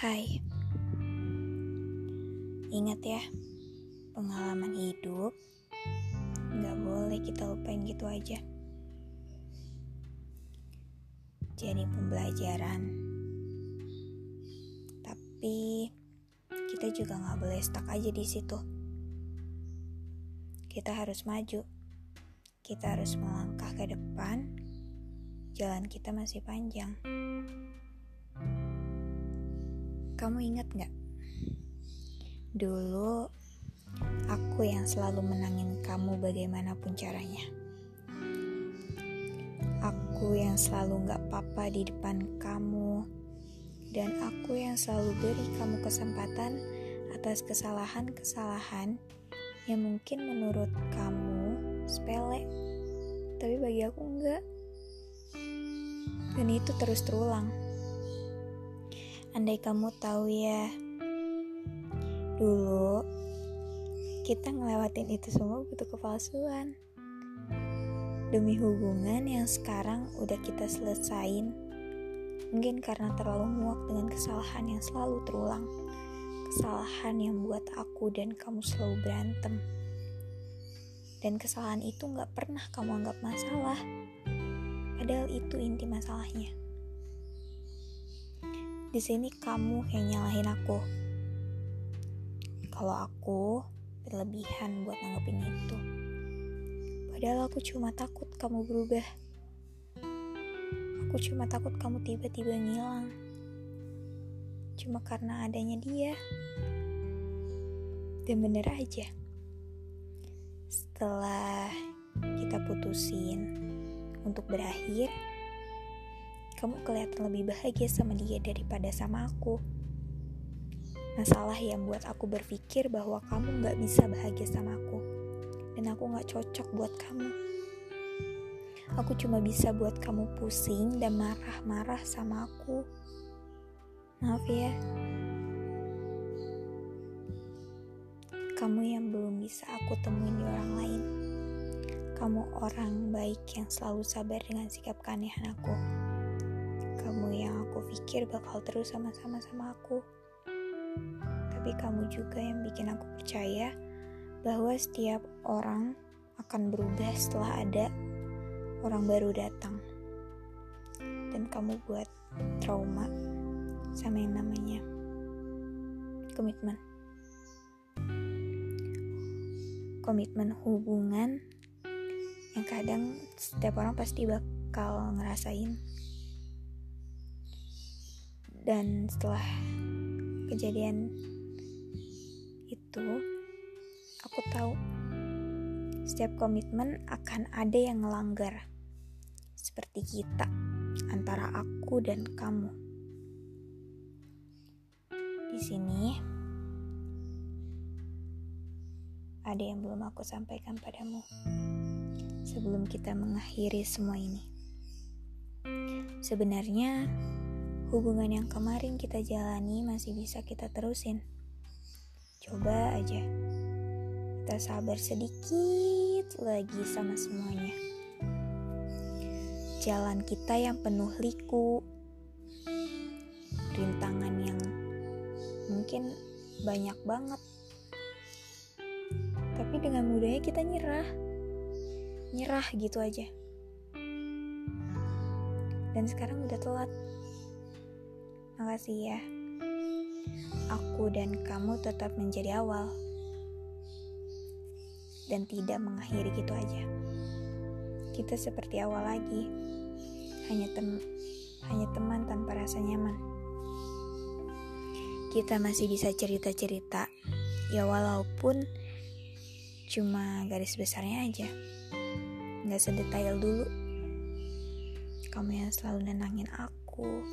Hai, ingat ya, pengalaman hidup nggak boleh kita lupain gitu aja. Jadi pembelajaran, tapi kita juga nggak boleh stuck aja di situ. Kita harus maju, kita harus melangkah ke depan. Jalan kita masih panjang. Kamu ingat gak? Dulu, aku yang selalu menangin kamu bagaimanapun caranya. Aku yang selalu gak apa-apa di depan kamu. Dan aku yang selalu beri kamu kesempatan atas kesalahan-kesalahan yang mungkin menurut kamu sepele. Tapi bagi aku enggak. Dan itu terus terulang. Andai kamu tahu ya, dulu kita ngelewatin itu semua butuh kepalsuan. Demi hubungan yang sekarang udah kita selesain, mungkin karena terlalu muak dengan kesalahan yang selalu terulang. Kesalahan yang buat aku dan kamu selalu berantem. Dan kesalahan itu gak pernah kamu anggap masalah. Padahal itu inti masalahnya. Di sini kamu yang nyalahin aku. Kalau aku berlebihan buat nanggepin itu. Padahal aku cuma takut kamu berubah. Aku cuma takut kamu tiba-tiba ngilang. Cuma karena adanya dia. Dan bener aja. Setelah kita putusin untuk berakhir, kamu kelihatan lebih bahagia sama dia daripada sama aku. Masalah yang buat aku berpikir bahwa kamu gak bisa bahagia sama aku. Dan aku gak cocok buat kamu. Aku cuma bisa buat kamu pusing dan marah-marah sama aku. Maaf ya. Kamu yang belum bisa aku temuin di orang lain. Kamu orang baik yang selalu sabar dengan sikap keanehan aku kamu yang aku pikir bakal terus sama-sama sama aku. Tapi kamu juga yang bikin aku percaya bahwa setiap orang akan berubah setelah ada orang baru datang. Dan kamu buat trauma sama yang namanya komitmen. Komitmen hubungan yang kadang setiap orang pasti bakal ngerasain dan setelah kejadian itu aku tahu setiap komitmen akan ada yang ngelanggar. Seperti kita antara aku dan kamu. Di sini ada yang belum aku sampaikan padamu sebelum kita mengakhiri semua ini. Sebenarnya hubungan yang kemarin kita jalani masih bisa kita terusin. Coba aja kita sabar sedikit lagi sama semuanya. Jalan kita yang penuh liku, rintangan yang mungkin banyak banget. Tapi dengan mudahnya kita nyerah. Nyerah gitu aja. Dan sekarang udah telat. Makasih ya. Aku dan kamu tetap menjadi awal. Dan tidak mengakhiri gitu aja. Kita seperti awal lagi. Hanya tem hanya teman tanpa rasa nyaman. Kita masih bisa cerita-cerita. Ya walaupun cuma garis besarnya aja. Nggak sedetail dulu. Kamu yang selalu nenangin aku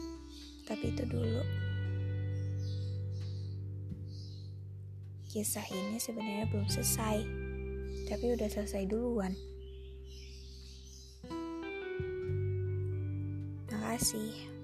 tapi itu dulu. Kisah ini sebenarnya belum selesai, tapi udah selesai duluan. Makasih.